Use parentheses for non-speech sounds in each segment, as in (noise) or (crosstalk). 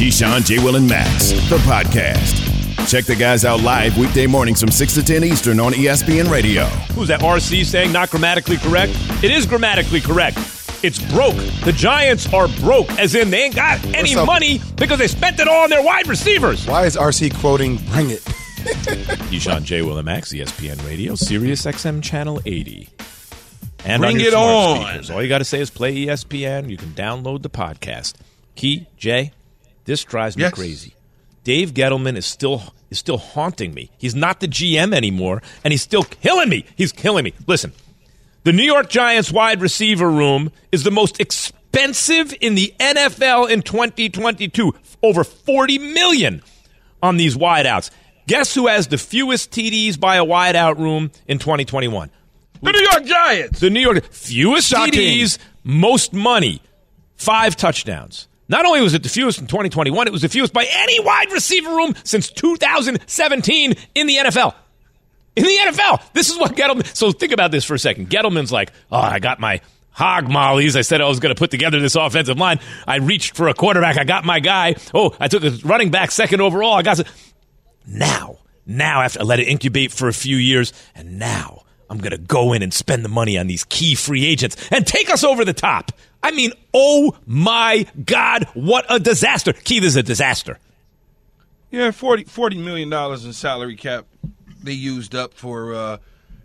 Keyshawn, J. Will, and Max, the podcast. Check the guys out live weekday mornings from 6 to 10 Eastern on ESPN Radio. Who's that RC saying not grammatically correct? It is grammatically correct. It's broke. The Giants are broke, as in they ain't got any money because they spent it all on their wide receivers. Why is RC quoting Bring It? (laughs) Keyshawn, J. Will, and Max, ESPN Radio, Sirius XM Channel 80. And Bring on it on. Speakers. All you got to say is play ESPN. You can download the podcast. Key, Jay, this drives me Yes. crazy. Dave Gettleman is still is still haunting me. He's not the GM anymore, and he's still killing me. He's killing me. Listen, the New York Giants wide receiver room is the most expensive in the NFL in 2022. Over 40 million on these wideouts. Guess who has the fewest TDs by a wideout room in 2021? The New York Giants. The New York fewest Shocking. TDs, most money, five touchdowns. Not only was it the fewest in 2021, it was the fewest by any wide receiver room since 2017 in the NFL. In the NFL, this is what Gettleman. So think about this for a second. Gettleman's like, oh, I got my hog mollies. I said I was going to put together this offensive line. I reached for a quarterback. I got my guy. Oh, I took a running back second overall. I got. Some. Now, now after I let it incubate for a few years, and now I'm going to go in and spend the money on these key free agents and take us over the top. I mean, oh my God, what a disaster. Key, this is a disaster. Yeah, 40, $40 million in salary cap they used up for uh,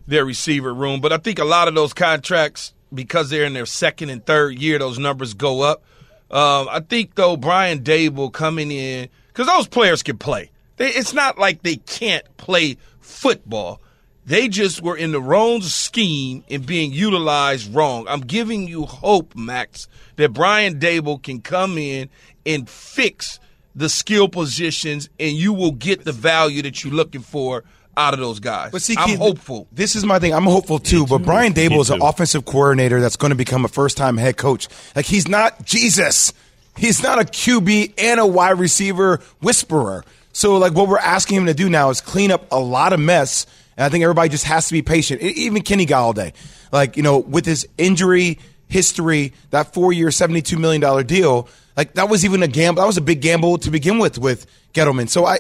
their receiver room. But I think a lot of those contracts, because they're in their second and third year, those numbers go up. Um, I think, though, Brian Daboll coming in, because those players can play. They, it's not like they can't play football. They just were in the wrong scheme and being utilized wrong. I'm giving you hope, Max, that Brian Daboll can come in and fix the skill positions and you will get the value that you're looking for out of those guys. But see, I'm Keith, hopeful. This is my thing. I'm hopeful too. But Brian Me Daboll is an too. offensive coordinator that's going to become a first time head coach. Like he's not Jesus. He's not a QB and a wide receiver whisperer. So like what we're asking him to do now is clean up a lot of mess. And I think everybody just has to be patient. Even Kenny Golladay, like you know, with his injury history, that four year, seventy two million dollar deal, like that was even a gamble. That was a big gamble to begin with with Gettleman. So I,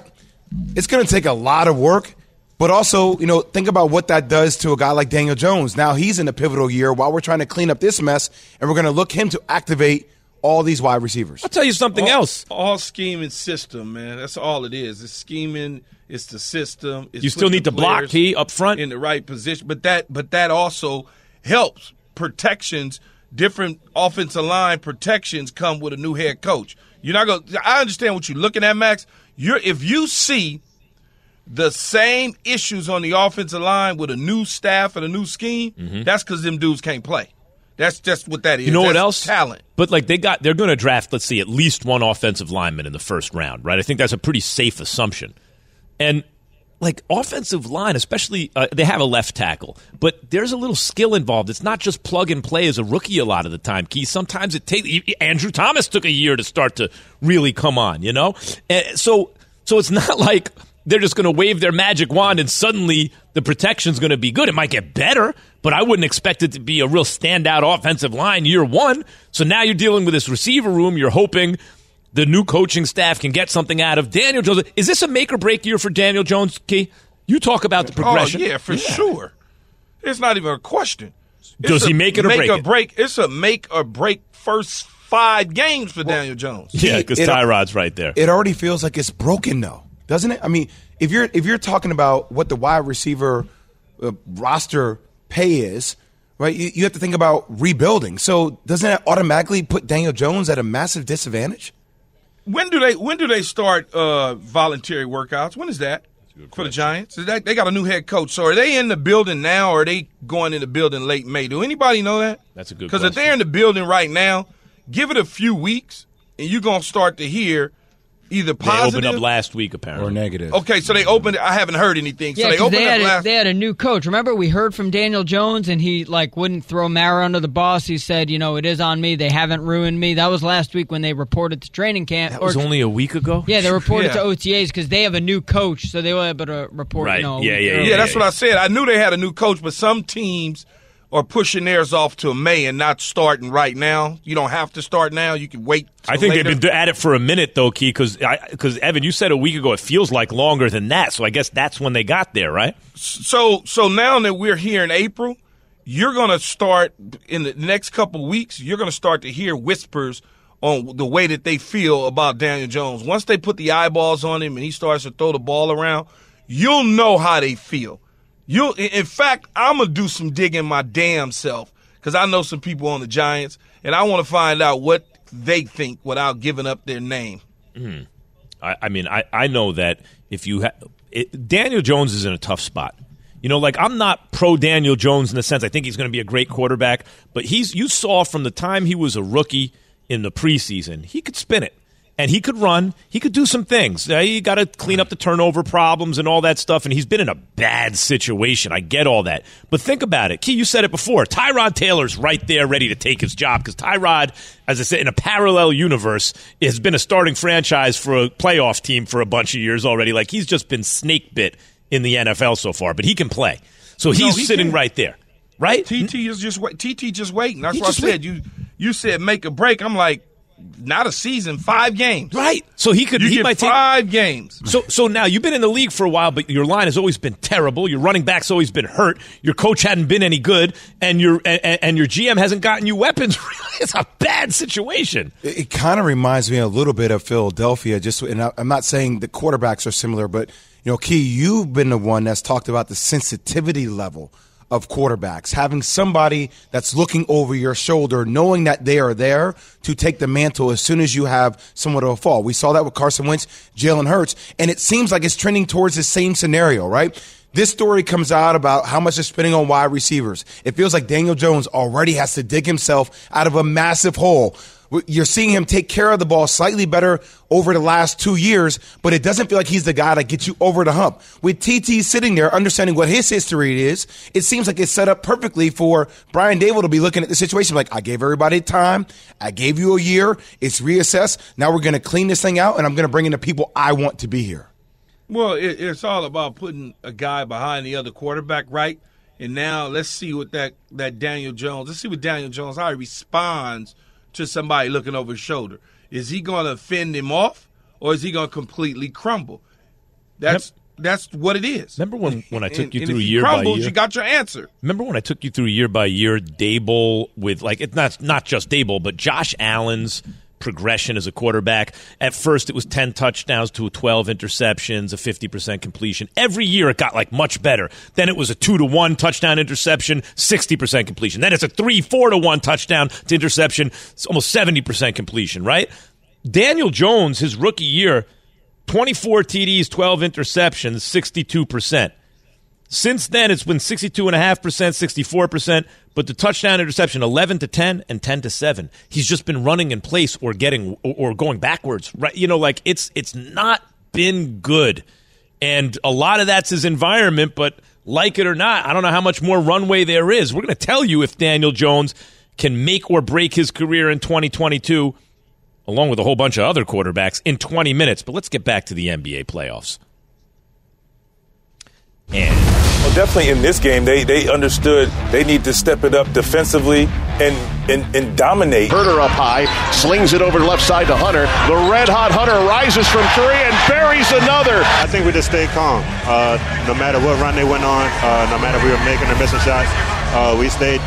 it's going to take a lot of work. But also, you know, think about what that does to a guy like Daniel Jones. Now he's in a pivotal year while we're trying to clean up this mess, and we're going to look him to activate all these wide receivers. I'll tell you something all, else. All scheme and system, man. That's all it is. It's scheming. It's the system. It's You still need the to block, Key, up front. in the right position. But that, but that also helps protections. Different offensive line protections come with a new head coach. You're not going. to I understand what you're looking at, Max. You're if you see the same issues on the offensive line with a new staff and a new scheme, mm-hmm. that's because them dudes can't play. That's just what that is. You know what else? Talent. But like they got, they're going to draft. Let's see, at least one offensive lineman in the first round, right? I think that's a pretty safe assumption. And like offensive line, especially uh, they have a left tackle, but there's a little skill involved. It's not just plug and play as a rookie. A lot of the time, Key. Sometimes it takes. Andrew Thomas took a year to start to really come on. You know, and so so it's (laughs) not like they're just going to wave their magic wand and suddenly the protection's going to be good. It might get better, but I wouldn't expect it to be a real standout offensive line year one. So now you're dealing with this receiver room. You're hoping the new coaching staff can get something out of Daniel Jones. Is this a make or break year for Daniel Jones, Key? You talk about the progression. Oh yeah, for sure. It's not even a question. It's Does a he make it or make break or it? break? It's a make or break first five games for Daniel Jones. Yeah, because It- Tyrod's right there. It already feels like it's broken, though, doesn't it? I mean, if you're if you're talking about what the wide receiver uh, roster pay is, right? You, you have to think about rebuilding. So doesn't that automatically put Daniel Jones at a massive disadvantage? When do they when do they start uh, voluntary workouts? When is that for the Giants? Is that, they got a new head coach. So are they in the building now, or are they going in the building late May? Do anybody know that? That's a good Because if they're in the building right now, give it a few weeks, and you're gonna start to hear Either They positive opened up last week, apparently. or negative. Okay, so they opened. I haven't heard anything. Yeah, so they 'cause opened they up had, a, they had a new coach. Remember, we heard from Daniel Jones, and he like wouldn't throw Mara under the bus. He said, "You know, it is on me. They haven't ruined me." That was last week when they reported to training camp. That was only a week ago? yeah, they reported Yeah. to OTAs because they have a new coach, so they were able to report. Right. You know, a Yeah, week yeah, early. yeah, that's what I said. I knew they had a new coach, but some teams are pushing theirs off to May and not starting right now. You don't have to start now. You can wait. I think later. they've been at it for a minute, though, Key, because because Evan, you said a week ago it feels like longer than that. So I guess that's when they got there, right? So so now that we're here in April, you're going to start in the next couple weeks. You're going to start to hear whispers on the way that they feel about Daniel Jones. Once they put the eyeballs on him and he starts to throw the ball around, you'll know how they feel. You, in fact, I'm gonna do some digging my damn self because I know some people on the Giants, and I want to find out what they think without giving up their name. Hmm. I, I mean, I, I know that if you ha- it, Daniel Jones is in a tough spot. You know, like I'm not pro Daniel Jones in the sense I think he's going to be a great quarterback, but he's you saw from the time he was a rookie in the preseason, he could spin it. And he could run. He could do some things. You got to clean up the turnover problems and all that stuff. And he's been in a bad situation. I get all that. But think about it. Key, you said it before. Tyrod Taylor's right there ready to take his job because Tyrod, as I said, in a parallel universe, has been a starting franchise for a playoff team for a bunch of years already. Like he's just been snake bit in the NFL so far, but he can play. So he's he sitting can. right there. Right? TT is just wait. TT just waiting. That's He what I said. You you said make a break. I'm like, not a season, five games. Right. So he could You he get might take five games. So, so now you've been in the league for a while, but your line has always been terrible. Your running back's always been hurt. Your coach hadn't been any good, and your and, and your GM hasn't gotten you weapons. (laughs) it's a bad situation. It, it kind of reminds me a little bit of Philadelphia. Just, and I, I'm not saying the quarterbacks are similar, but you know, Key, you've been the one that's talked about the sensitivity level of quarterbacks, having somebody that's looking over your shoulder, knowing that they are there to take the mantle as soon as you have somewhat of a fall. We saw that with Carson Wentz, Jalen Hurts, and it seems like it's trending towards the same scenario, right? This story comes out about how much is spending on wide receivers. It feels like Daniel Jones already has to dig himself out of a massive hole. You're seeing him take care of the ball slightly better over the last two years, but it doesn't feel like he's the guy that gets you over the hump. With TT sitting there, understanding what his history is, it seems like it's set up perfectly for Brian Daboll to be looking at the situation like, I gave everybody time. I gave you a year. It's reassessed. Now we're going to clean this thing out, and I'm going to bring in the people I want to be here. Well, it, it's all about putting a guy behind the other quarterback, right? And now let's see what that that Daniel Jones. Let's see what Daniel Jones how he responds to somebody looking over his shoulder. Is he going to fend him off, or is he going to completely crumble? That's that's what it is. Remember when, when I (laughs) took And- you through year by year? You got your answer. Remember when I took you through year by year Daboll with like it's not not just Daboll, but Josh Allen's progression as a quarterback. At first it was 10 touchdowns to 12 interceptions, a 50% completion. Every year it got like much better. Then it was a 2 to 1 touchdown interception, 60% completion. Then it's a 3 4 to 1 touchdown to interception, it's almost 70% completion, right? Daniel Jones his rookie year 24 TDs, 12 interceptions, 62%. Since then, it's been 62.5%, 64%, but the touchdown interception 11 to 10 and 10 to 7. He's just been running in place or getting or, going backwards. Right? You know, like it's it's not been good. And a lot of that's his environment, but like it or not, I don't know how much more runway there is. We're going to tell you if Daniel Jones can make or break his career in 2022 along with a whole bunch of other quarterbacks in 20 minutes. But let's get back to the NBA playoffs. And Well, definitely in this game, they, they understood they need to step it up defensively and, and, and dominate. Huerter up high, slings it over the left side to Hunter. The red hot Hunter rises from three and buries another. I think we just stayed calm. Uh, no matter what run they went on, uh, no matter if we were making or missing shots, uh, we stayed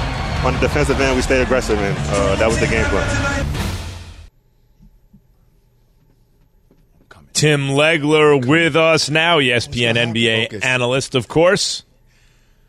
on the defensive end. We stayed aggressive, and uh, that was the game plan. Tim Legler with us now, ESPN NBA Focus. analyst, of course.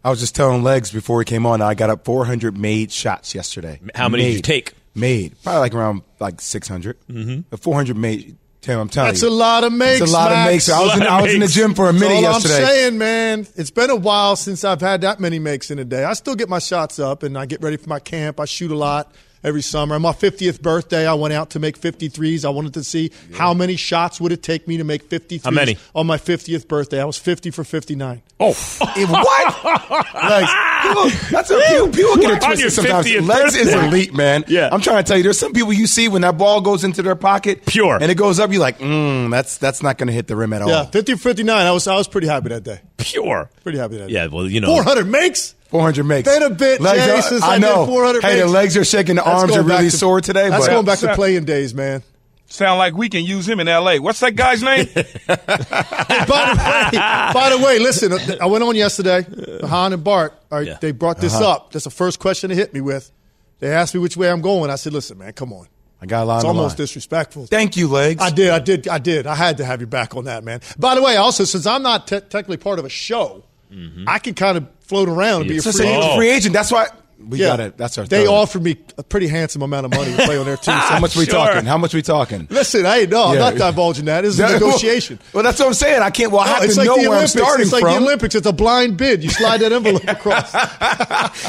I was just telling Legs before he came on, I got up 400 made shots yesterday. How many did you take? Made. Probably like around like 600. Mm-hmm. 400 made. Tim, I'm telling That's you. a lot of makes. It's a lot Max. of makes. I was, in, of I was in the gym for a That's minute all yesterday. I'm saying, man. It's been a while since I've had that many makes in a day. I still get my shots up and I get ready for my camp. I shoot a lot. Every summer. On my 50th birthday, I went out to make 53s. I wanted to see how many shots would it take me to make 53s How many? on my 50th birthday. I was 50 for 59. Oh, what? Legs. People, that's what people, people get it your twisted sometimes. 50th Legs is elite, man. Yeah. I'm trying to tell you, there's some people you see when that ball goes into their pocket, Pure. and it goes up. You're like, mm, that's that's not going to hit the rim at all. Yeah, 50 for 59. I was I was pretty happy that day. Pure. Pretty happy that day. Yeah, well, you know. 400 makes? 400 makes. Been a bit, Legs Jay, are- since I I, know. 400 Hey, the legs are shaking. The That's arms are really to- sore today. That's but going back to playing days, man. Sound like we can use him in L.A. What's that guy's name? (laughs) by, the way, by the way, listen, I went on yesterday. Hahn and Bart, all right, Yeah. they brought this Uh-huh. up. That's the first question they hit me with. They asked me which way I'm going. I said, listen, man, come on. I got a line. It's on almost line. disrespectful. Thank you, legs. I did, I did, I did. I had to have you back on that, man. By the way, also, since I'm not te- technically part of a show, mm-hmm. I can kind of float around and be a free say agent. you're a free agent. That's why we Yeah. got it. That's our. They third. offered me a pretty handsome amount of money to play on their (laughs) team. How much we talking? How much we talking? Listen, I no, I'm Yeah. not divulging that. This is a (laughs) negotiation. Well, that's what I'm saying. I can't. Well, I No, have it's to like know the where I'm Olympics. starting It's like from. the Olympics. It's a blind bid. You slide that envelope (laughs) across.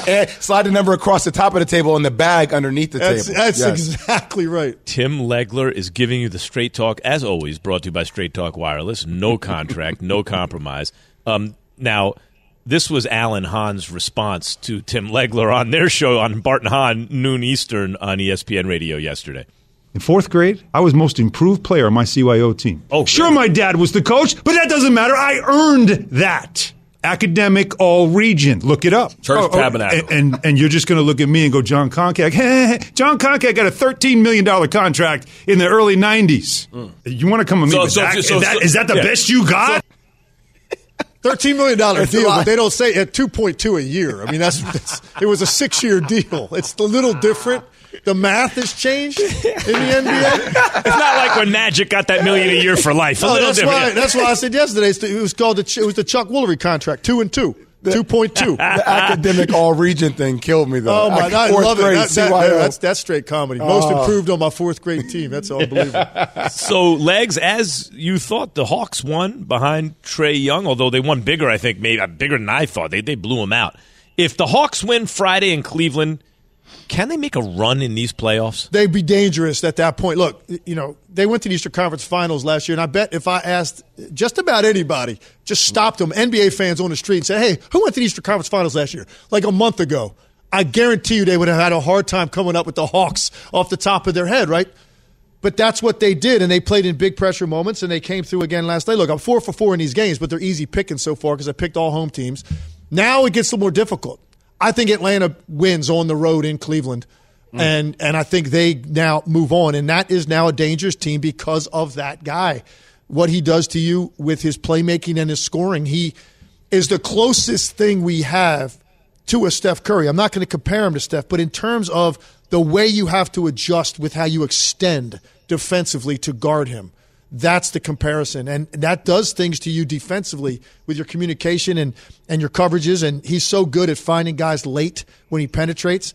and slide the number across the top of the table and the bag underneath the That's, table. that's Yes. exactly right. Tim Legler is giving you the straight talk, as always, brought to you by Straight Talk Wireless. No contract, no compromise. Um, now, this was Alan Hahn's response to Tim Legler on their show on Barton Hahn, noon Eastern on ESPN Radio yesterday. In fourth grade, I was most improved player on my CYO team. Oh, sure, really? my dad was the coach, but that doesn't matter. I earned that. Academic all region. Look it up. Church oh, oh, Tabernacle. And, and, and you're just going to look at me and go, Jon Koncak. (laughs) Jon Koncak got a $13 million contract in the early 90s. Hmm. You want to come with me So- with so- that? so- is, that, is that the yeah. best you got? Thirteen million dollar deal, but they don't say at two point two a year. I mean, that's, that's it was a six year deal. It's a little different. The math has changed in the NBA. It's not like when Magic got that million a year for life. A No, little that's different. why. That's why I said yesterday. It was called the. It was the Chuck Woolery contract, two and two. Two point two. (laughs) the academic all region thing killed me though. Oh my! Ac- I fourth love it. grade, That, that- that's that's straight comedy. Most Oh. improved on my fourth grade team. That's (laughs) unbelievable. So, Legs, as you thought, the Hawks won behind Trae Young, although they won bigger, I think, maybe uh, bigger than I thought. They, they blew him out. If the Hawks win Friday in Cleveland, can they make a run in these playoffs? They'd be dangerous at that point. Look, you know, they went to the Eastern Conference Finals last year, and I bet if I asked just about anybody, just stopped them, NBA fans on the street, and said, "Hey, who went to the Eastern Conference Finals last year?" Like a month ago, I guarantee you they would have had a hard time coming up with the Hawks off the top of their head, right? But that's what they did, and they played in big pressure moments, and they came through again last night. Look, I'm four for four in these games, but they're easy picking so far because I picked all home teams. Now it gets a little more difficult. I think Atlanta wins on the road in Cleveland, mm. and and I think they now move on, and that is now a dangerous team because of that guy. What he does to you with his playmaking and his scoring, he is the closest thing we have to a Steph Curry. I'm not going to compare him to Steph, but in terms of the way you have to adjust with how you extend defensively to guard him, that's the comparison. And that does things to you defensively with your communication and, and your coverages. And he's so good at finding guys late when he penetrates.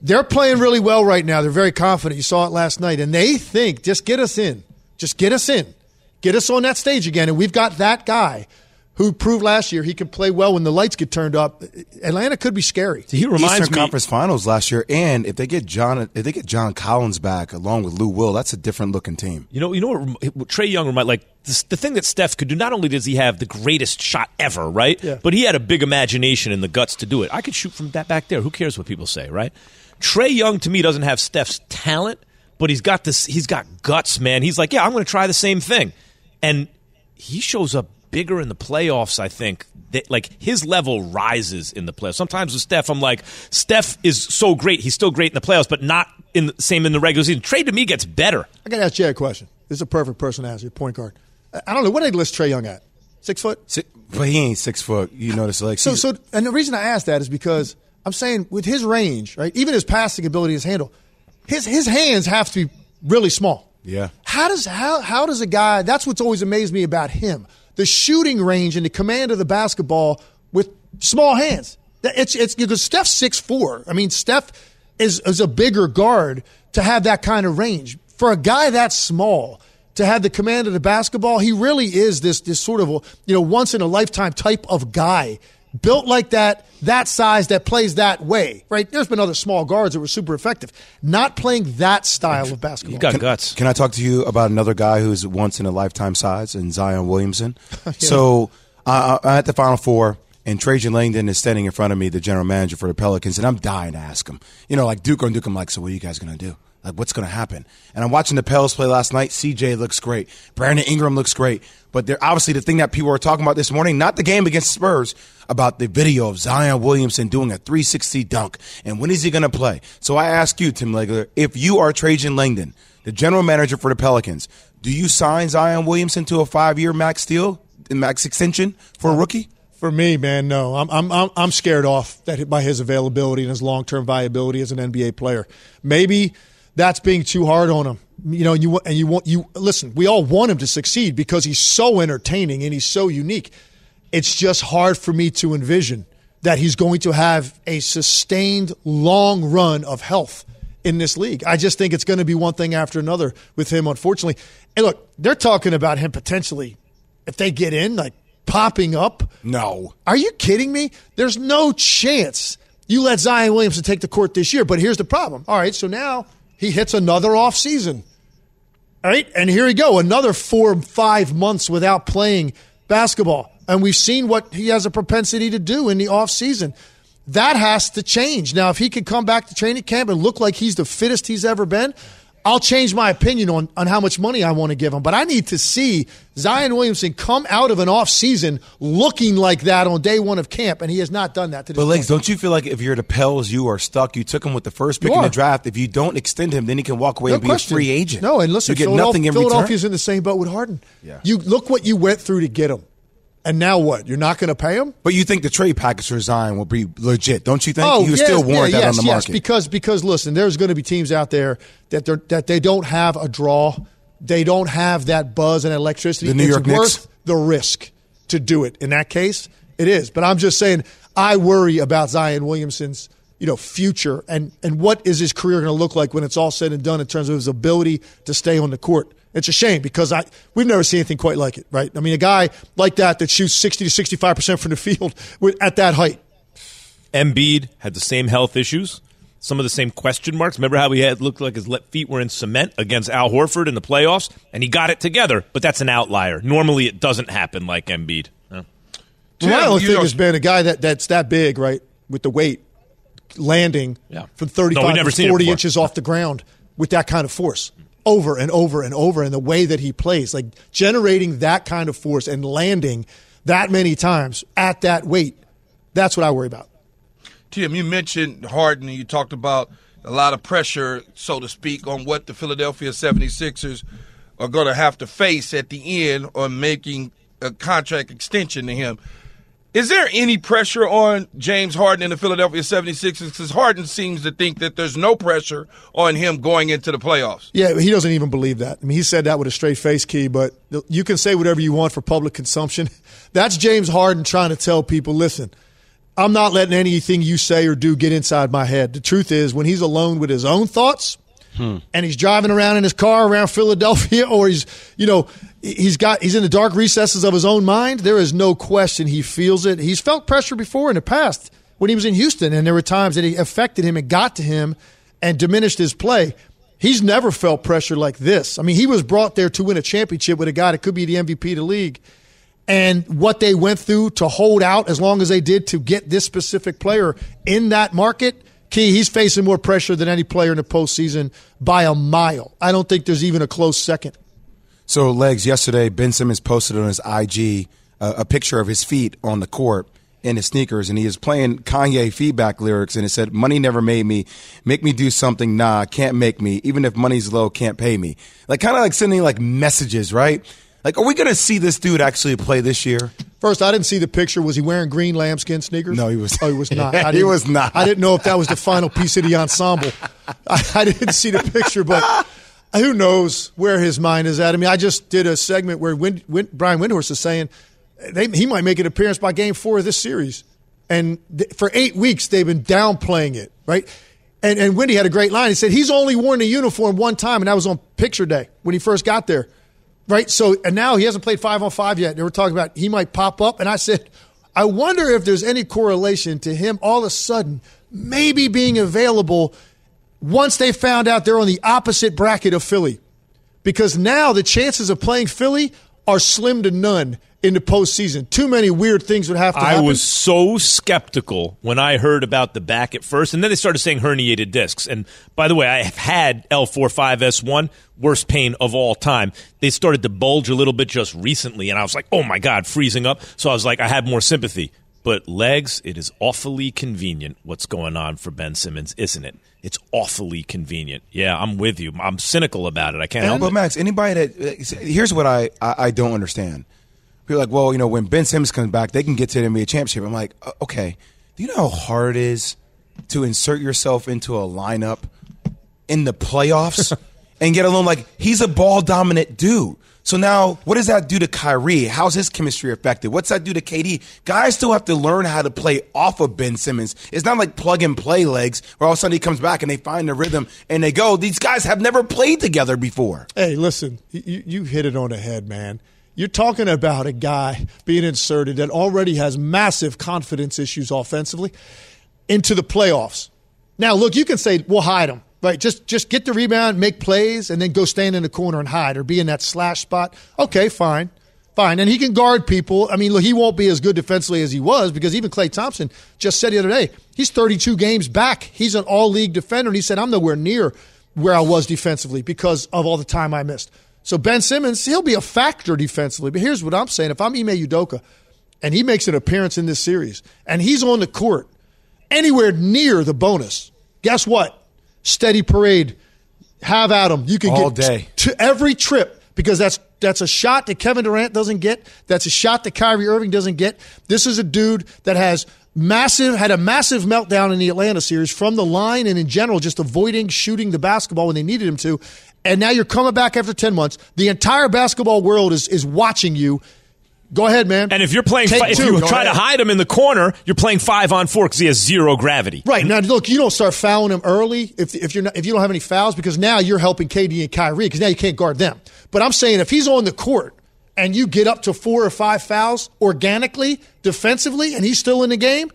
They're playing really well right now. They're very confident. You saw it last night. And they think, just get us in. Just get us in. Get us on that stage again. And we've got that guy who proved last year he could play well when the lights get turned up. Atlanta could be scary. He reminds Eastern me. Conference Finals last year, and if they get John, if they get John Collins back along with Lou Will, that's a different looking team. You know, you know what, what Trae Young remind like the thing that Steph could do. Not only does he have the greatest shot ever, right? Yeah. But he had a big imagination and the guts to do it. I could shoot from that back there. Who cares what people say, right? Trae Young to me doesn't have Steph's talent, but he's got this. He's got guts, man. He's like, yeah, I'm going to try the same thing, and he shows up bigger in the playoffs. I think that like his level rises in the playoffs. Sometimes with Steph, I'm like, Steph is so great. He's still great in the playoffs, but not in the same in the regular season. Trae to me gets better. I got to ask Jay a question. This is a perfect person to ask you, point guard. I- I don't know. What did they list Trae Young at? Six foot? Si- But he ain't six foot. You notice, like So, so, and the reason I ask that is because I'm saying with his range, right, even his passing ability, his handle, his his hands have to be really small. yeah. How does how how does a guy? That's what's always amazed me about him: the shooting range and the command of the basketball with small hands. It's it's because Steph's six four. I mean, Steph is is a bigger guard to have that kind of range for a guy that small. To have the command of the basketball, he really is this this sort of you know once in a lifetime type of guy built like that, that size, that plays that way, right? There's been other small guards that were super effective. Not playing that style of basketball. You got Can- guts. Can I talk to you about another guy who's once in a lifetime size, and Zion Williamson? (laughs) So uh, I'm at the Final Four, and Trajan Langdon is standing in front of me, the general manager for the Pelicans, and I'm dying to ask him. You know, like Duke on Duke, I'm like, so what are you guys going to do? Like, what's going to happen? And I'm watching the Pels play last night. CJ looks great. Brandon Ingram looks great. But they're obviously the thing that people are talking about this morning, not the game against Spurs, about the video of Zion Williamson doing a 360 dunk. And when is he going to play? So I ask you, Tim Legler, if you are Trajan Langdon, the general manager for the Pelicans, do you sign Zion Williamson to a five year max deal, max extension for a rookie? For me, man, no. I'm I'm I'm, scared off that by his availability and his long term viability as an NBA player. Maybe that's being too hard on him. You know, you and you want you listen. We all want him to succeed because he's so entertaining and he's so unique. It's just hard for me to envision that he's going to have a sustained long run of health in this league. I just think it's going to be one thing after another with him, unfortunately. And look, they're talking about him potentially if they get in, like popping up. No. Are you kidding me? There's no chance you let Zion Williamson take the court this year. But here's the problem. All right, so now he hits another off season. All right, and here we go, another four, five months without playing basketball. And we've seen what he has a propensity to do in the off season. That has to change. Now, if he can come back to training camp and look like he's the fittest he's ever been, I'll change my opinion on, on how much money I want to give him. But I need to see Zion Williamson come out of an off season looking like that on day one of camp, and he has not done that to this But Legs, don't you feel like if you're the Pels, you are stuck? You took him with the first pick in the draft. If you don't extend him, then he can walk away No and be question. a free agent. No, and listen, you get nothing in Philadelphia's return. in the same boat with Harden. Yeah. You look what you went through to get him, and now what? You're not going to pay him? But you think the trade package for Zion will be legit, don't you think? Oh, was yes, still warrant yeah, that yes, on the yes, market. because because listen, there's going to be teams out there that they that they don't have a draw, they don't have that buzz and electricity. The New it's York worth Knicks? the risk to do it. In that case, it is. But I'm just saying, I worry about Zion Williamson's you know future and and what is his career going to look like when it's all said and done in terms of his ability to stay on the court. It's a shame because I we've never seen anything quite like it, right? I mean, a guy like that that shoots 60 to 65 percent from the field with- at that height. Embiid had the same health issues, some of the same question marks. Remember how he had looked like his le- feet were in cement against Al Horford in the playoffs, and he got it together. But that's an outlier. Normally, it doesn't happen like Embiid. Huh? Well, my Tim, only you thing know- has been a guy that, that's that big, right, with the weight, landing Yeah. from No, 35 we've never to seen it 40 inches off the ground with that kind of force over and over and over and the way that he plays, like generating that kind of force and landing that many times at that weight. That's what I worry about. Tim, you mentioned Harden and you talked about a lot of pressure, so to speak, on what the Philadelphia 76ers are going to have to face at the end on making a contract extension to him. Is there any pressure on James Harden in the Philadelphia 76ers? Because Harden seems to think that there's no pressure on him going into the playoffs. Yeah, he doesn't even believe that. I mean, he said that with a straight face, Key, but you can say whatever you want for public consumption. (laughs) That's James Harden trying to tell people listen, I'm not letting anything you say or do get inside my head. The truth is, when he's alone with his own thoughts, hmm. and he's driving around in his car around Philadelphia, (laughs) or he's, you know, he's got he's in the dark recesses of his own mind. There is no question he feels it. He's felt pressure before in the past when he was in Houston, and there were times that it affected him and got to him and diminished his play. He's never felt pressure like this. I mean, he was brought there to win a championship with a guy that could be the MVP of the league. And what they went through to hold out as long as they did to get this specific player in that market, Key, he's facing more pressure than any player in the postseason by a mile. I don't think there's even a close second. So, legs. Yesterday, Ben Simmons posted on his IG uh, a picture of his feet on the court in his sneakers, and he is playing Kanye feedback lyrics, and it said, "Money never made me. Make me do something. Nah, can't make me. Even if money's low, can't pay me." Like kind of like sending like messages, right? Like, are we gonna see this dude actually play this year? First, I didn't see the picture. Was he wearing green lambskin sneakers? No, he was- Oh, he was (laughs) not. I He was not. I didn't know if that was the final piece of the ensemble. (laughs) I, I didn't see the picture, but who knows where his mind is at? I mean, I just did a segment where Brian Windhorst is saying they, he might make an appearance by Game Four of this series, and th- for eight weeks they've been downplaying it, right? And and Wendy had a great line. He said he's only worn the uniform one time, and that was on picture day when he first got there. Right. So, and now he hasn't played five on five yet. They were talking about he might pop up. And I said, I wonder if there's any correlation to him all of a sudden maybe being available once they found out they're on the opposite bracket of Philly. Because now the chances of playing Philly are slim to none in the postseason. Too many weird things would have to happen. I was so skeptical when I heard about the back at first, and then they started saying herniated discs. And by the way, I have had L45S1, worst pain of all time. They started to bulge a little bit just recently, and I was like, oh my God, freezing up. So I was like, I had more sympathy. But legs, it is awfully convenient what's going on for Ben Simmons, isn't it? It's awfully convenient. Yeah, I'm with you. I'm cynical about it. I can't help but it. Max, anybody that here's what I, I, I don't understand. People are like, well, you know, when Ben Simmons comes back, they can get to the NBA championship. I'm like, uh, okay, do you know how hard it is to insert yourself into a lineup in the playoffs (laughs) and get alone? Like he's a ball dominant dude. So now, what does that do to Kyrie? How's his chemistry affected? What's that do to KD? Guys still have to learn how to play off of Ben Simmons. It's not like plug and play legs where all of a sudden he comes back and they find the rhythm and they go. These guys have never played together before. Hey, listen, you, you hit it on the head, man. You're talking about a guy being inserted that already has massive confidence issues offensively into the playoffs. Now, look, you can say we'll hide him, right? Just just get the rebound, make plays, and then go stand in the corner and hide or be in that slash spot. Okay, fine, fine, and he can guard people. I mean, look, he won't be as good defensively as he was because even Klay Thompson just said the other day he's 32 games back. He's an all league defender, and he said I'm nowhere near where I was defensively because of all the time I missed. So Ben Simmons, he'll be a factor defensively. But here's what I'm saying: if I'm Ime Udoka, and he makes an appearance in this series, and he's on the court anywhere near the bonus, guess what? Steady parade. Have at him. You can All get day. to every trip because that's that's a shot that Kevin Durant doesn't get. That's a shot that Kyrie Irving doesn't get. This is a dude that has massive had a massive meltdown in the Atlanta series from the line and in general just avoiding shooting the basketball when they needed him to. And now you're coming back after 10 months. The entire basketball world is is watching you. Go ahead, man. And if you're playing, Take fi- if you Go try ahead. to hide him in the corner, you're playing five on four because he has zero gravity. Right now, look, you don't start fouling him early if if you're not, if you don't have any fouls because now you're helping KD and Kyrie because now you can't guard them. But I'm saying if he's on the court and you get up to four or five fouls organically, defensively, and he's still in the game,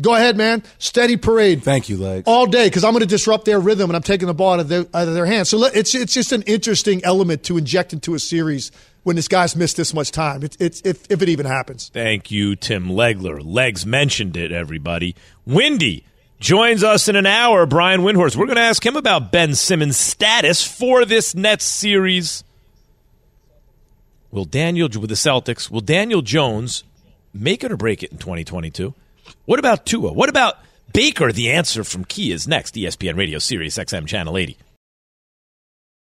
go ahead, man. Steady parade. Thank you, legs. all day because I'm going to disrupt their rhythm and I'm taking the ball out of their, out of their hands. So let- it's it's just an interesting element to inject into a series when this guy's missed this much time. It's it's if, if it even happens. Thank you, Tim Legler. Legs mentioned it, everybody. Windy joins us in an hour. Brian Windhorst. We're going to ask him about Ben Simmons' status for this Nets series. Will Daniel with the Celtics? Will Daniel Jones make it or break it in 2022? What about Tua? What about Baker? The answer from Key is next. ESPN Radio Sirius XM Channel 80.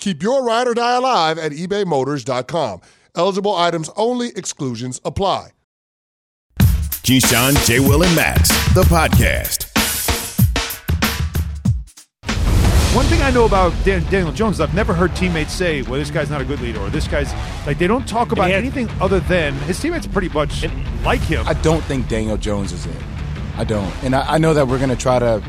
Keep your ride or die alive at ebaymotors.com. Eligible items only, exclusions apply. Keyshawn, J. Will, and Max, the podcast. One thing I know about Dan- Daniel Jones is I've never heard teammates say, "Well, this guy's not a good leader," or "This guy's like." They don't talk about had- anything other than his teammates pretty much like him. I don't think Daniel Jones is it. I don't, and I, I know that we're going to try to,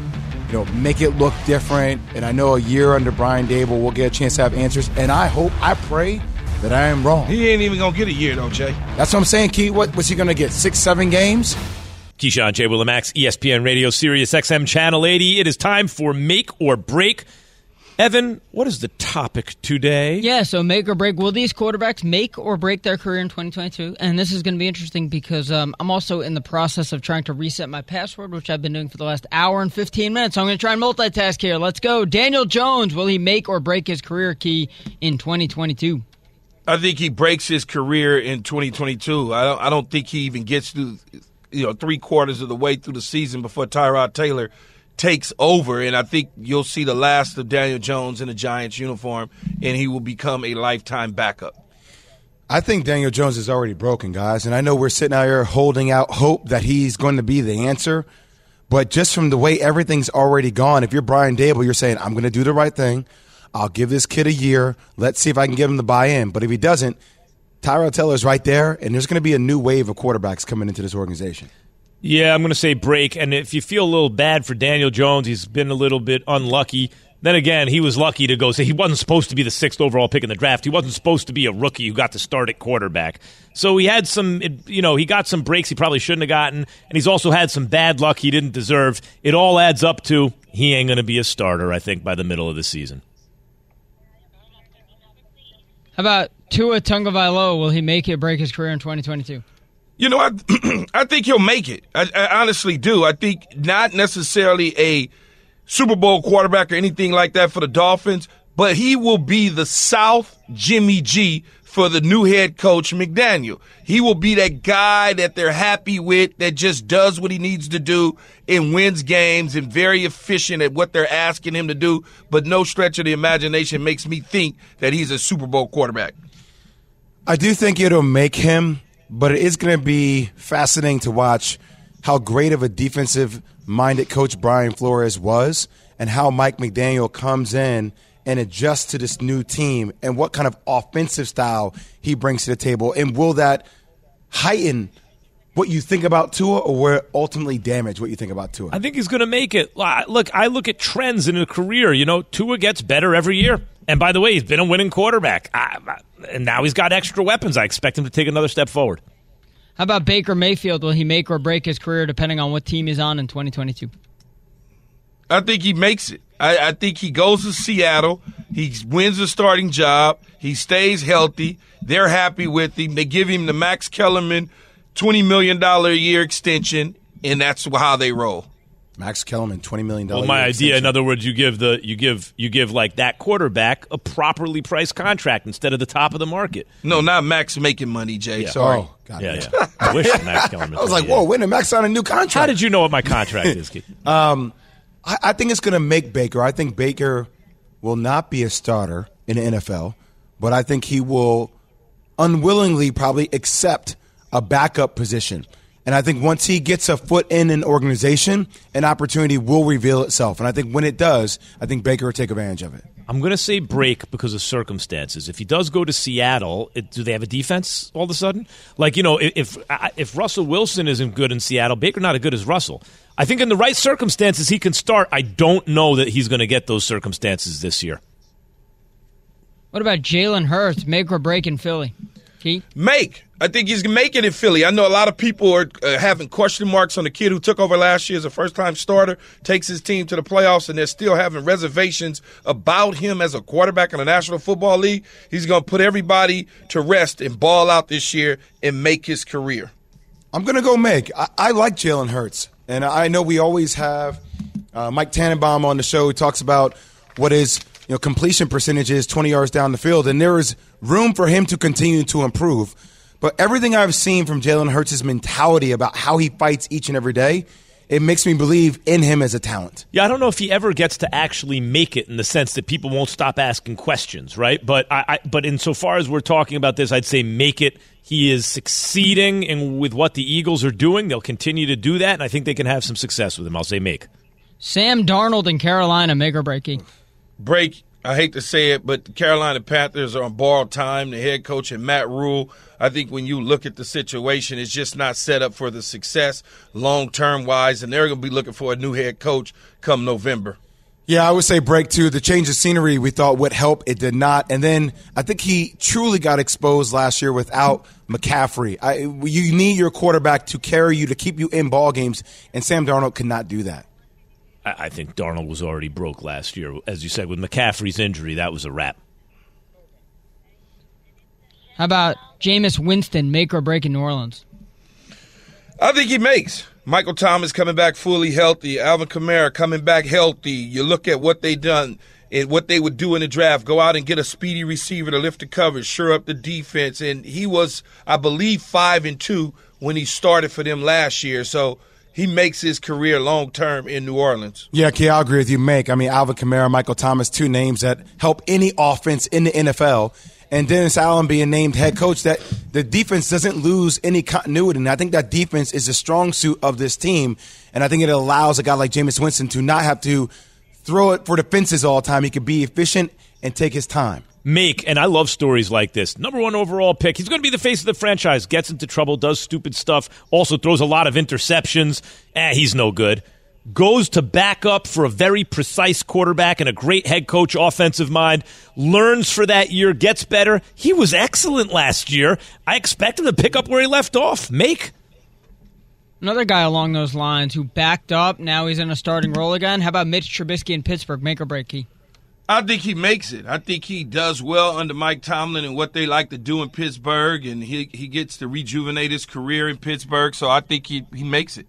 you know, make it look different. And I know a year under Brian Daboll, we'll get a chance to have answers. And I hope, I pray that I am wrong. He ain't even gonna get a year though, Jay. That's what I'm saying, Key. What was he going to get? Six, seven games? Keyshawn J. Willimax, ESPN Radio, Sirius XM Channel 80. It is time for Make or Break. Evan, what is the topic today? Yeah, so make or break. Will these quarterbacks make or break their career in 2022? And this is going to be interesting because um, I'm also in the process of trying to reset my password, which I've been doing for the last hour and 15 minutes. So I'm going to try and multitask here. Let's go. Daniel Jones, will he make or break his career key in 2022? I think he breaks his career in 2022. I don't. I don't think he even gets through, you know, three quarters of the way through the season before Tyrod Taylor takes over, and I think you'll see the last of Daniel Jones in a Giants uniform, and he will become a lifetime backup. I think Daniel Jones is already broken, guys. And I know we're sitting out here holding out hope that he's going to be the answer. But just from the way everything's already gone, if you're Brian Daboll, you're saying, I'm going to do the right thing. I'll give this kid a year. Let's see if I can get him to buy in. But if he doesn't, Tyrod Taylor's right there, and there's going to be a new wave of quarterbacks coming into this organization. Yeah, I'm going to say break. And if you feel a little bad for Daniel Jones, he's been a little bit unlucky. Then again, he was lucky to go. So he wasn't supposed to be the sixth overall pick in the draft. He wasn't supposed to be a rookie who got to start at quarterback. So he had some, you know, he got some breaks he probably shouldn't have gotten, and he's also had some bad luck he didn't deserve. It all adds up to he ain't going to be a starter. I think by the middle of the season. How about Tua Tagovailoa? Will he make it break his career in 2022? You know, I (clears throat) I think he'll make it. I, I, honestly do. I think not necessarily a Super Bowl quarterback or anything like that for the Dolphins, but he will be the South Jimmy G for the new head coach McDaniel. He will be that guy that they're happy with that just does what he needs to do and wins games and very efficient at what they're asking him to do, but no stretch of the imagination makes me think that he's a Super Bowl quarterback. I do think it'll make him but it is going to be fascinating to watch how great of a defensive minded coach Brian Flores was and how Mike McDaniel comes in and adjusts to this new team and what kind of offensive style he brings to the table. And will that heighten what you think about Tua or will it ultimately damage what you think about Tua? I think he's going to make it. Look, I look at trends in a career. You know, Tua gets better every year. And by the way, he's been a winning quarterback. and now he's got extra weapons. I expect him to take another step forward. How about Baker Mayfield? Will he make or break his career depending on what team he's on in 2022? I think he makes it. I, I, think he goes to Seattle. He wins the starting job. He stays healthy. They're happy with him. They give him the Max Kellerman $20 million a year extension, and that's how they roll. Max Kellerman, twenty million dollars. Well, my idea, in other words, you give the you give you give like that quarterback a properly priced contract instead of the top of the market. No, not Max making money, Jay. Yeah. Sorry. Oh, God yeah, yeah. I wish Max Kellerman. (laughs) I was like, whoa, when did Max sign a new contract? How did you know what my contract is? (laughs) um, I, I think it's going to make Baker. I think Baker will not be a starter in the NFL, but I think he will unwillingly probably accept a backup position. And I think once he gets a foot in an organization, an opportunity will reveal itself. And I think when it does, I think Baker will take advantage of it. I'm going to say break because of circumstances. If he does go to Seattle, it, do they have a defense all of a sudden? Like you know, if if Russell Wilson isn't good in Seattle, Baker not as good as Russell. I think in the right circumstances he can start. I don't know that he's going to get those circumstances this year. What about Jalen Hurts? Make or break in Philly? Key? Make. I think he's making it Philly. I know a lot of people are uh, having question marks on the kid who took over last year as a first time starter, takes his team to the playoffs, and they're still having reservations about him as a quarterback in the National Football League. He's going to put everybody to rest and ball out this year and make his career. I'm going to go make. I, I like Jalen Hurts. And I know we always have uh, Mike Tannenbaum on the show who talks about what his you know, completion percentage is 20 yards down the field. And there is room for him to continue to improve. But everything I've seen from Jalen Hurts' mentality about how he fights each and every day, it makes me believe in him as a talent. Yeah, I don't know if he ever gets to actually make it in the sense that people won't stop asking questions, right? But I, I but insofar as we're talking about this, I'd say make it. He is succeeding in with what the Eagles are doing. They'll continue to do that, and I think they can have some success with him. I'll say make. Sam Darnold in Carolina, make or breaking. Break I hate to say it, but the Carolina Panthers are on borrowed time. The head coach and Matt Rhule, I think when you look at the situation, it's just not set up for the success long term wise, and they're going to be looking for a new head coach come November. Yeah, I would say break two. The change of scenery we thought would help. It did not. And then I think he truly got exposed last year without McCaffrey. I, you need your quarterback to carry you, to keep you in ball games, and Sam Darnold could not do that. I, I think Darnold was already broke last year. As you said, with McCaffrey's injury, that was a wrap. How about Jameis Winston, make or break in New Orleans? I think he makes. Michael Thomas coming back fully healthy. Alvin Kamara coming back healthy. You look at what they done and what they would do in the draft. Go out and get a speedy receiver to lift the coverage, sure up the defense. And he was, I believe, five and two when he started for them last year. So he makes his career long term in New Orleans. Yeah, Key, I agree with you, Make. I mean, Alvin Kamara, Michael Thomas, two names that help any offense in the NFL and Dennis Allen being named head coach, that the defense doesn't lose any continuity. And I think that defense is a strong suit of this team. And I think it allows a guy like Jameis Winston to not have to throw it for the fences all the time. He could be efficient and take his time. Make, and I love stories like this. Number one overall pick. He's going to be the face of the franchise. Gets into trouble, does stupid stuff, also throws a lot of interceptions. Eh, he's no good goes to back up for a very precise quarterback and a great head coach offensive mind, learns for that year, gets better. He was excellent last year. I expect him to pick up where he left off. Make. Another guy along those lines who backed up, now he's in a starting role again. How about Mitch Trubisky in Pittsburgh? Make or break, key? I think he makes it. I think he does well under Mike Tomlin and what they like to do in Pittsburgh, and he, he gets to rejuvenate his career in Pittsburgh, so I think he, he makes it.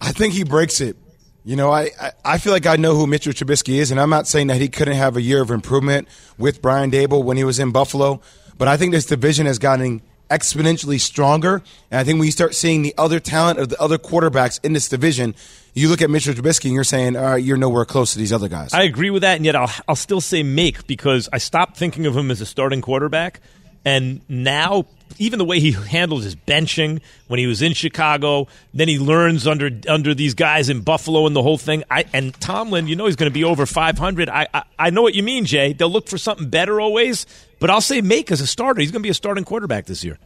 I think he breaks it. You know, I, I feel like I know who Mitchell Trubisky is, and I'm not saying that he couldn't have a year of improvement with Brian Daboll when he was in Buffalo, but I think this division has gotten exponentially stronger. And I think when you start seeing the other talent of the other quarterbacks in this division, you look at Mitchell Trubisky and you're saying, all right, you're nowhere close to these other guys. I agree with that, and yet I'll, I'll still say make because I stopped thinking of him as a starting quarterback. And now even the way he handled his benching when he was in Chicago, then he learns under under these guys in Buffalo and the whole thing. I and Tomlin, you know he's going to be over 500. I, I, I know what you mean, Jay. They'll look for something better always, but I'll say make as a starter. He's going to be a starting quarterback this year.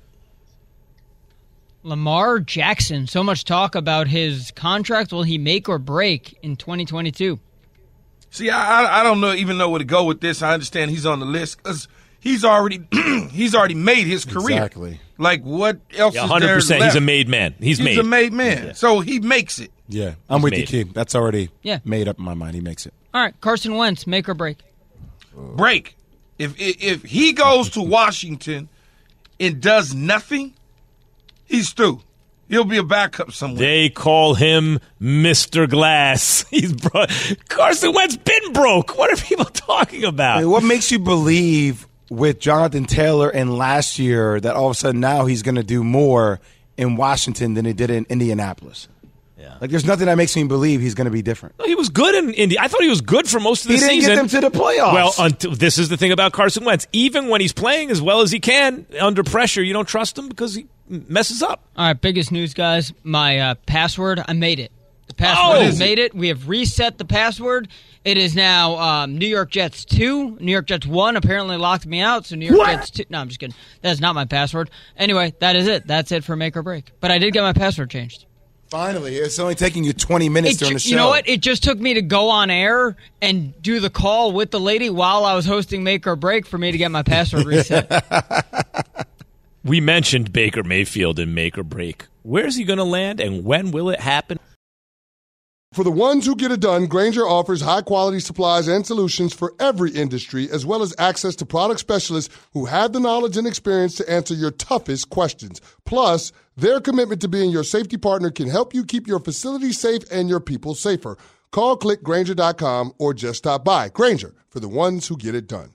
Lamar Jackson. So much talk about his contract. Will he make or break in 2022? See, I I don't know even know where to go with this. I understand he's on the list because he's already (clears throat) he's already made his career. Exactly. Like what else? Yeah, 100%. He's a made man. He's, he's made. a made man. Yeah. So he makes it. Yeah, I'm He's with made. you, Key. That's already Yeah. made up in my mind. He makes it. All right, Carson Wentz, make or break. Break. If if, if he goes to (laughs) Washington and does nothing, he's through. He'll be a backup somewhere. They call him Mr. Glass. (laughs) He's bro- Carson Wentz been broke. What are people (laughs) talking about? I mean, what makes you believe with Jonathan Taylor and last year that all of a sudden now he's going to do more in Washington than he did in Indianapolis? Yeah. Like, there's nothing that makes me believe he's going to be different. He was good in Indy. I thought he was good for most of the He didn't season. get them to the playoffs. Well, until, this is the thing about Carson Wentz. Even when he's playing as well as he can under pressure, you don't trust him because he messes up. All right, biggest news, guys. My uh, password, I made it. The password Oh! made it. We have reset the password. It is now um, New York Jets 2. New York Jets 1 apparently locked me out, so New York Jets 2. No, I'm just kidding. That's not my password. Anyway, that is it. That's it for make or break. But I did get my password changed. Finally, it's only taking you 20 minutes It during ju- the show. You know what? It just took me to go on air and do the call with the lady while I was hosting Make or Break for me to get my password reset. (laughs) We mentioned Baker Mayfield in Make or Break. Where's he going to land and when will it happen? For the ones who get it done, Grainger offers high quality supplies and solutions for every industry, as well as access to product specialists who have the knowledge and experience to answer your toughest questions. Plus, their commitment to being your safety partner can help you keep your facility safe and your people safer. Call clickgrainger.com or just stop by. Grainger for the ones who get it done.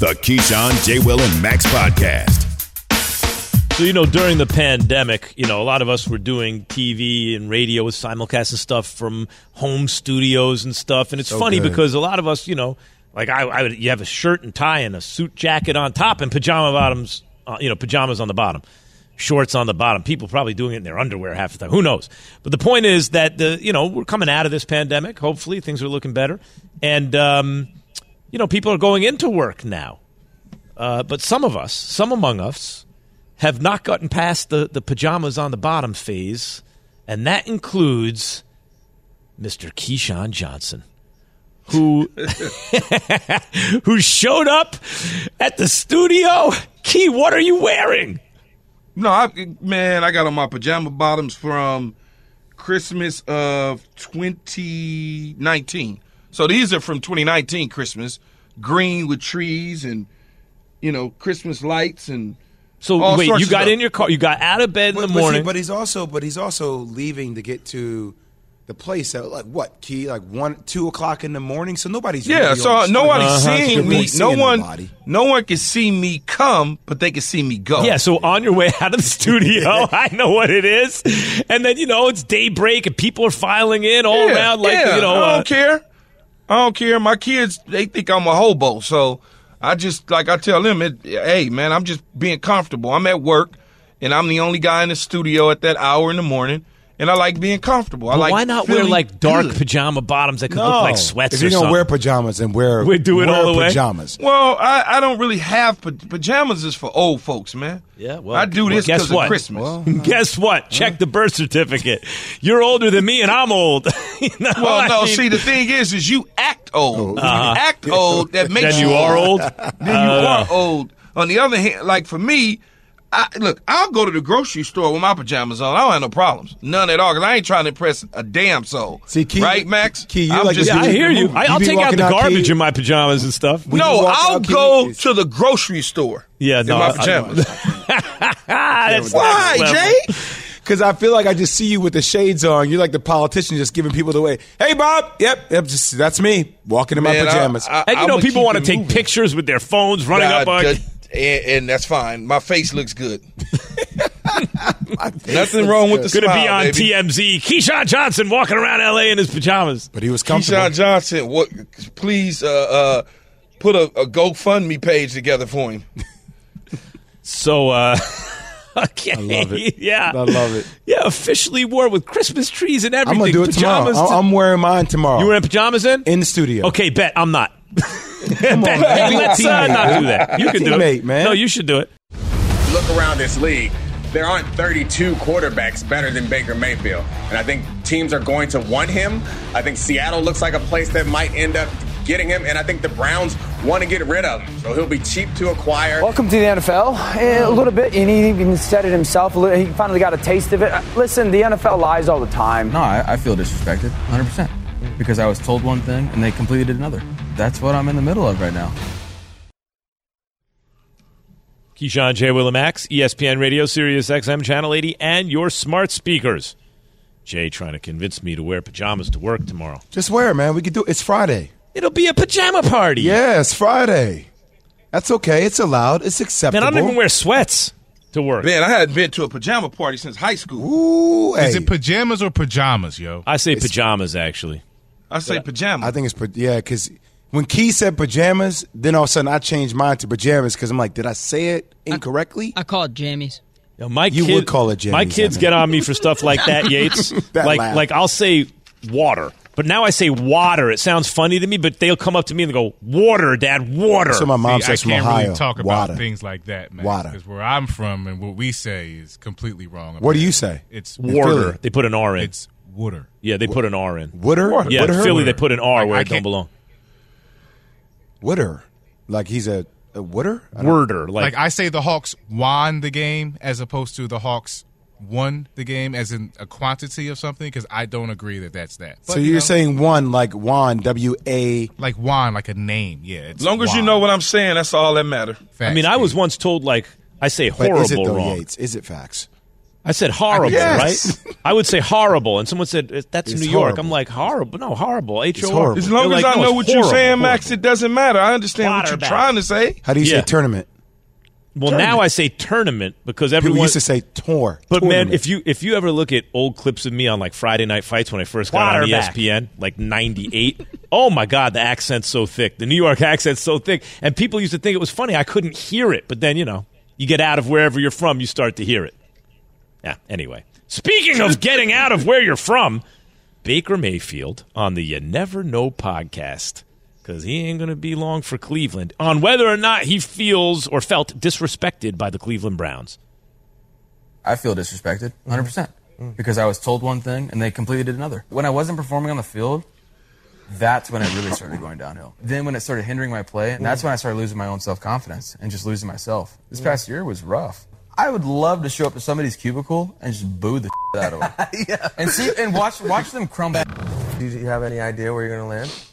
The Keyshawn, J. Will, and Max podcast. So, you know, during the pandemic, you know, a lot of us were doing TV and radio with simulcast and stuff from home studios and stuff. And it's So funny good. because a lot of us, you know, like I, I would, you have a shirt and tie and a suit jacket on top and pajama bottoms, uh, you know, pajamas on the bottom, shorts on the bottom. People probably doing it in their underwear half the time. Who knows? But the point is that the, you know, we're coming out of this pandemic. Hopefully, things are looking better, and um, you know, people are going into work now. Uh, but some of us, some among us, have not gotten past the, the pajamas on the bottom phase, and that includes Mr. Keyshawn Johnson, who (laughs) who showed up at the studio. Key, what are you wearing? No, I, man, I got on my pajama bottoms from Christmas of 2019. So these are from 2019 Christmas, green with trees and you know Christmas lights and. So all wait, sorts you of got stuff. in your car, you got out of bed in But, the but see, morning. but he's also but he's also leaving to get to the place at like what key like one two o'clock in the morning. So nobody's Yeah, really so on the nobody's seeing me. really No one, nobody. no one can see me come, but they can see me go. Yeah, so on your way (laughs) out of the studio, (laughs) I know what it is. And then, you know, it's daybreak and people are filing in all Yeah, around like, yeah, you know. I uh, don't care. I don't care. My kids, they think I'm a hobo. So I just, like I tell them, it, hey, man, I'm just being comfortable. I'm at work, and I'm the only guy in the studio at that hour in the morning, and I like being comfortable. I but like why not wear like dark good. pajama bottoms that could No. look like sweats If or you're gonna something? wear pajamas and wear We do it wear all the way? pajamas. Well, I, I don't really have pa- pajamas. Is for old folks, man. Yeah, well, I do well, this guess because what? of Christmas. (laughs) Guess what? Check the birth certificate. You're older than me and I'm old. (laughs) You know, Well, I no. mean- see, the thing is, is you act old. Uh-huh. you act old, that (laughs) makes Then you are old? Then you Uh, are old. On the other hand, like for me, I, look, I'll go to the grocery store with my pajamas on. I don't have no problems, none at all, because I ain't trying to impress a damn soul. See, Key- right, Max? Key, you're I'm like just yeah, I hear you. you I, I'll be take out the out, garbage Key. in my pajamas and stuff. When no, I'll out, Key, go it's- to the grocery store. Yeah, in no, my I- pajamas. Ah, (laughs) that's Why, next. Jay? Because I feel like I just see you with the shades on. You're like the politician, just giving people the way. Hey, Bob. Yep, yep. Just that's me walking in my Man, I- pajamas. I- And you I'ma know, people want to take moving. pictures with their phones running God, up on. That- and, and that's fine. My face looks good. (laughs) Nothing wrong with the Going to smile, be on baby. TMZ. Keyshawn Johnson walking around LA in his pajamas. but he was comfortable. Keyshawn Johnson, what? Please uh, uh, put a, a GoFundMe page together for him. So, uh, (laughs) okay. I love it. Yeah. I love it. Yeah, officially wore with Christmas trees and everything. I'm gonna do it pajamas tomorrow. to- I'm wearing mine tomorrow. you wearing pajamas in? in the studio. Okay, bet. I'm not. Bet, on, bet, let's uh, not do that. You can do Teammate, it. man. No, you should do it. look around this league, there aren't 32 quarterbacks better than Baker Mayfield. And I think teams are going to want him. I think Seattle looks like a place that might end up getting him. And I think the Browns want to get rid of him. So he'll be cheap to acquire. Welcome to the NFL. Eh, A little bit, and he even said it himself. He finally got a taste of it. Uh, Listen, the NFL lies all the time. No, I, I feel disrespected, 100%. Because I was told one thing and they completed it another. That's what I'm in the middle of right now. Keyshawn J. Willimax, ESPN Radio, Sirius XM, Channel 80, and your smart speakers. Jay trying to convince me to wear pajamas to work tomorrow. Just wear it, man. We could do. It's Friday. It'll be a pajama party. Yeah, it's Friday. That's okay. It's allowed. It's acceptable. Man, acceptable. I don't even wear sweats to work. Man, I hadn't been to a pajama party since high school. Ooh, Is it pajamas or pajamas, yo? I say pajamas, actually. I say pajama. I think it's yeah, because when Key said pajamas, then all of a sudden I changed mine to pajamas because I'm like, did I say it incorrectly? I call it jammies. Yo, my You kid- would call it jammies, My I kids mean. get on me for stuff like that, (laughs) Yates. That like, laugh. like I'll say water, but now I say water. It sounds funny to me, but they'll come up to me and go, "Water, Dad, water." So my mom See, I says from can't Ohio. really talk about water. things like that, man. Water. Because where I'm from and what we say is completely wrong. What do you say? It's Water. They put an R in. It's water. yeah, they put an R in. Wooder? Yeah, Wooder? Philly they put an R Like, where I it don't can't- belong. Wooder. Like he's a, a wooder? I don't- Worder, Like, like, I say, the Hawks won the game as opposed to the Hawks won the game as in a quantity of something because I don't agree that that's that. But, So you you're know, saying one like Juan, W A. like won, like a name. Yeah. It's as long as you Juan. know what I'm saying, that's all that matter. I mean, I was once told like I say But horrible is it though, wrong. Yates? Is it facts? I said horrible, Yes. right? I would say horrible, and someone said "Uh, that's It's New York. horrible. I'm like horrible, no horrible. H O R. As long They're as like, I no, know it's what you're horrible, saying, Max, horrible. it doesn't matter. I understand what you're back. trying to say. How do you Yeah. say tournament? Well, now I say tournament because everyone People used to say tour. But man, if you if you ever look at old clips of me on like Friday Night Fights when I first got on E Quarterback. ESPN, like '98, (laughs) oh my god, the accent's so thick, the New York (laughs) accent's so thick, and people used to think it was funny. I couldn't hear it, but then you know, you get out of wherever you're from, you start to hear it. Yeah. Anyway, speaking of getting out of where you're from, Baker Mayfield on the You Never Know podcast because he ain't going to be long for Cleveland on whether or not he feels or felt disrespected by the Cleveland Browns. I feel disrespected, mm-hmm. 100%. percent mm. Because I was told one thing and they completed another. When I wasn't performing on the field, that's when it really started going downhill. Then when it started hindering my play, and that's mm. when I started losing my own self confidence and just losing myself. This mm. past year was rough. I would love to show up to somebody's cubicle and just boo the shit out of them. (laughs) yeah. And see and watch watch them crumble. Do you have any idea where you're going to land?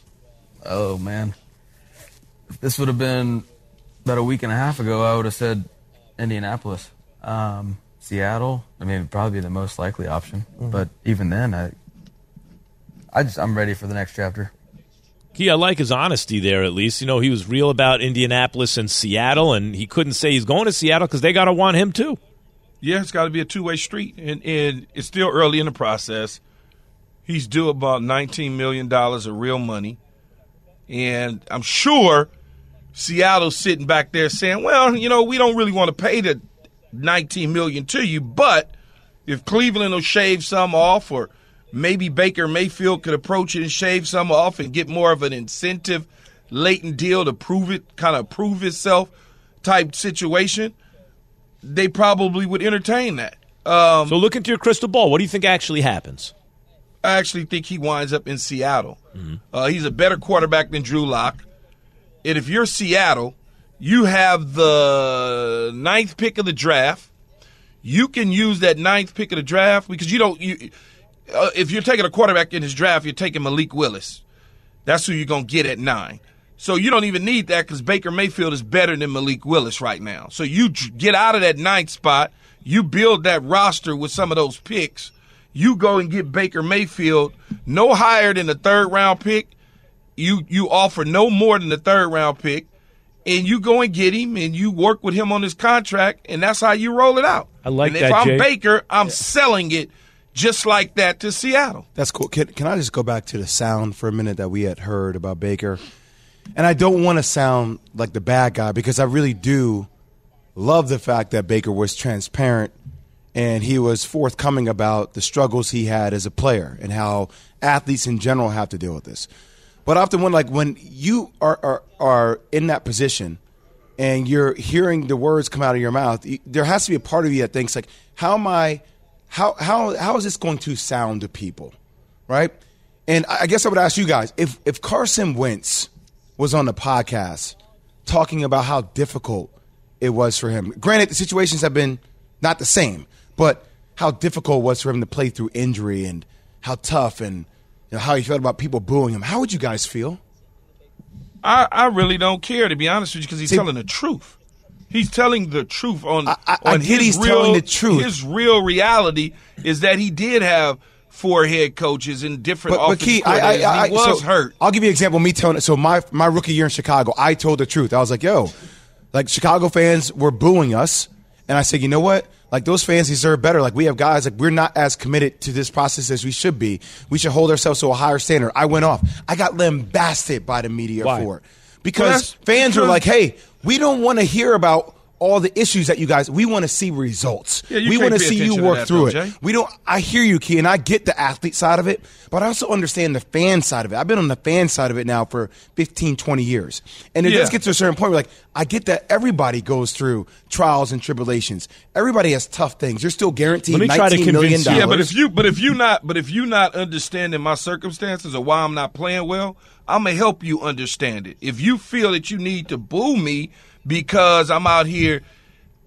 Oh man. If this would have been about a week and a half ago, I would have said Indianapolis. Um, Seattle, I mean, it'd probably be the most likely option. But even then, I, I just I'm ready for the next chapter. Key, I like his honesty there. At least you know he was real about Indianapolis and Seattle, and he couldn't say he's going to Seattle because they got to want him too. Yeah, it's got to be a two way street, and and it's still early in the process. He's due about nineteen million dollars of real money, and I'm sure Seattle's sitting back there saying, "Well, you know, we don't really want to pay the nineteen million to you, but if Cleveland will shave some off, or maybe Baker Mayfield could approach it and shave some off and get more of an incentive latent deal to prove it, kind of prove itself type situation." they probably would entertain that. Um, so look into your crystal ball. What do you think actually happens? I actually think he winds up in Seattle. Uh, he's a better quarterback than Drew Lock. And if you're Seattle, you have the ninth pick of the draft. You can use that ninth pick of the draft because you don't. You, uh, if you're taking a quarterback in his draft, you're taking Malik Willis. That's who you're gonna get at nine. So you don't even need that because Baker Mayfield is better than Malik Willis right now. So you get out of that ninth spot. You build that roster with some of those picks. You go and get Baker Mayfield no higher than the third round pick. You you offer no more than the third round pick, and you go and get him and you work with him on his contract, and that's how you roll it out. I like and that, If I'm Jay. Baker, I'm selling it just like that to Seattle. That's cool. Can, can I just go back to the sound for a minute that we had heard about Baker? And I don't want to sound like the bad guy because I really do love the fact that Baker was transparent and he was forthcoming about the struggles he had as a player and how athletes in general have to deal with this. But often when like, when you are, are, are in that position and you're hearing the words come out of your mouth, there has to be a part of you that thinks, like, how am I, how, how, how is this going to sound to people? Right? And I guess I would ask you guys if, if Carson Wentz was on the podcast talking about how difficult it was for him. Granted, the situations have been not the same, but how difficult it was for him to play through injury and how tough and you know, how he felt about people booing him. How would you guys feel? I, I really don't care to be honest with you because he's See- telling the truth. He's telling the truth on I on get his he's real, telling the truth. His real reality is that he did have four head coaches in different But, but Key, I, I, I, he was so hurt. I'll give you an example. Me telling it. so my my rookie year in Chicago, I told the truth. I was like, "Yo, like Chicago fans were booing us," and I said, "You know what? Like those fans deserve better. Like we have guys like we're not as committed to this process as we should be. We should hold ourselves to a higher standard." I went off. I got lambasted by the media Why? for it because that's fans because- like, "Hey, we don't want to hear about." All the issues that you guys, we want to see results. Yeah, you we want to see you work through it. Jay. We don't. I hear you, Key, and I get the athlete side of it, but I also understand the fan side of it. I've been on the fan side of it now for 15, 20 years, and it Yeah. does get to a certain point where, like, I get that everybody goes through trials and tribulations. Everybody has tough things. You're still guaranteed Let me try to nineteen million convince you. dollars. Yeah, but if you but if you not but if you not understanding my circumstances or why I'm not playing well, I'm gonna help you understand it. If you feel that you need to boo me because I'm out here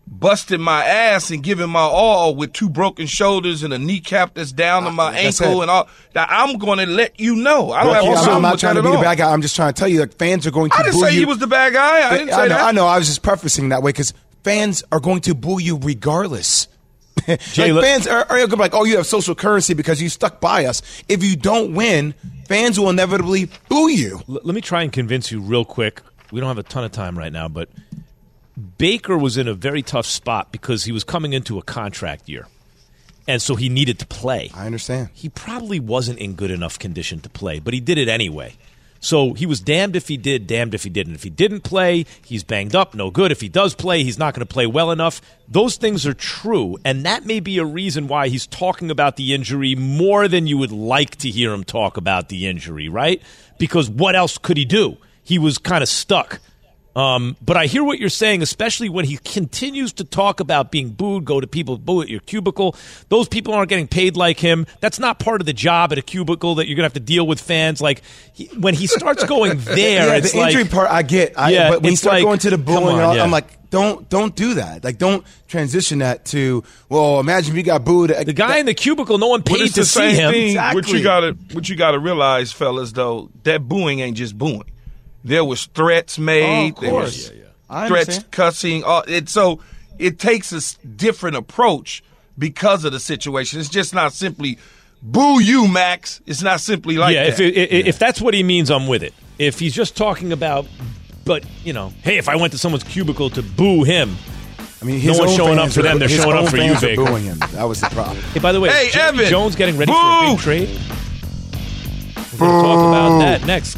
busting my ass and giving my all with two broken shoulders and a kneecap that's down to ah, my that's ankle and all, that I'm going to let you know. I don't Well, have Key, a I'm, I'm not trying to be the bad guy. I'm just trying to tell you, like, fans are going to I didn't boo say you. he was the bad guy. I didn't say I know, that. I know. I was just prefacing that way because fans are going to boo you regardless. (laughs) Jay, like fans are, are going to be like, oh, you have social currency because you stuck by us. If you don't win, fans will inevitably boo you. L- let me try and convince you real quick. We don't have a ton of time right now, but Baker was in a very tough spot because he was coming into a contract year. And so he needed to play. I understand. He probably wasn't in good enough condition to play, but he did it anyway. So he was damned if he did, damned if he didn't. If he didn't play, he's banged up, no good. If he does play, he's not going to play well enough. Those things are true, and that may be a reason why he's talking about the injury more than you would like to hear him talk about the injury, right? Because what else could he do? He was kind of stuck. Um, but I hear what you're saying, especially when he continues to talk about being booed, go to people boo at your cubicle. Those people aren't getting paid like him. That's not part of the job at a cubicle that you're going to have to deal with fans. Like he, when he starts going (laughs) there, yeah, it's the injury like, part I get. I, Yeah, but when you it's start like, going to the booing, on, yeah. I'm like, don't don't do that. Like, don't transition that to. Well, imagine if you got booed. the guy in the cubicle, no one paid to the see same him. thing. What Exactly. you gotta what you gotta realize, fellas, though, that booing ain't just booing. There was threats made. Oh, of there course. was Yeah, yeah. I threats, cussing. Uh, it so it takes a different approach because of the situation. It's just not simply boo you, Max. It's not simply like yeah, that. if, if, if that's what he means, I'm with it. If he's just talking about, but you know, hey, if I went to someone's cubicle to boo him, I mean, no his one's showing up for them; they're showing up for you, fans are Baker. booing him. That was the (laughs) problem. Hey, by the way, Hey, Jerry Evan! Jones getting ready for a Boo! big trade. We're going to talk about that next.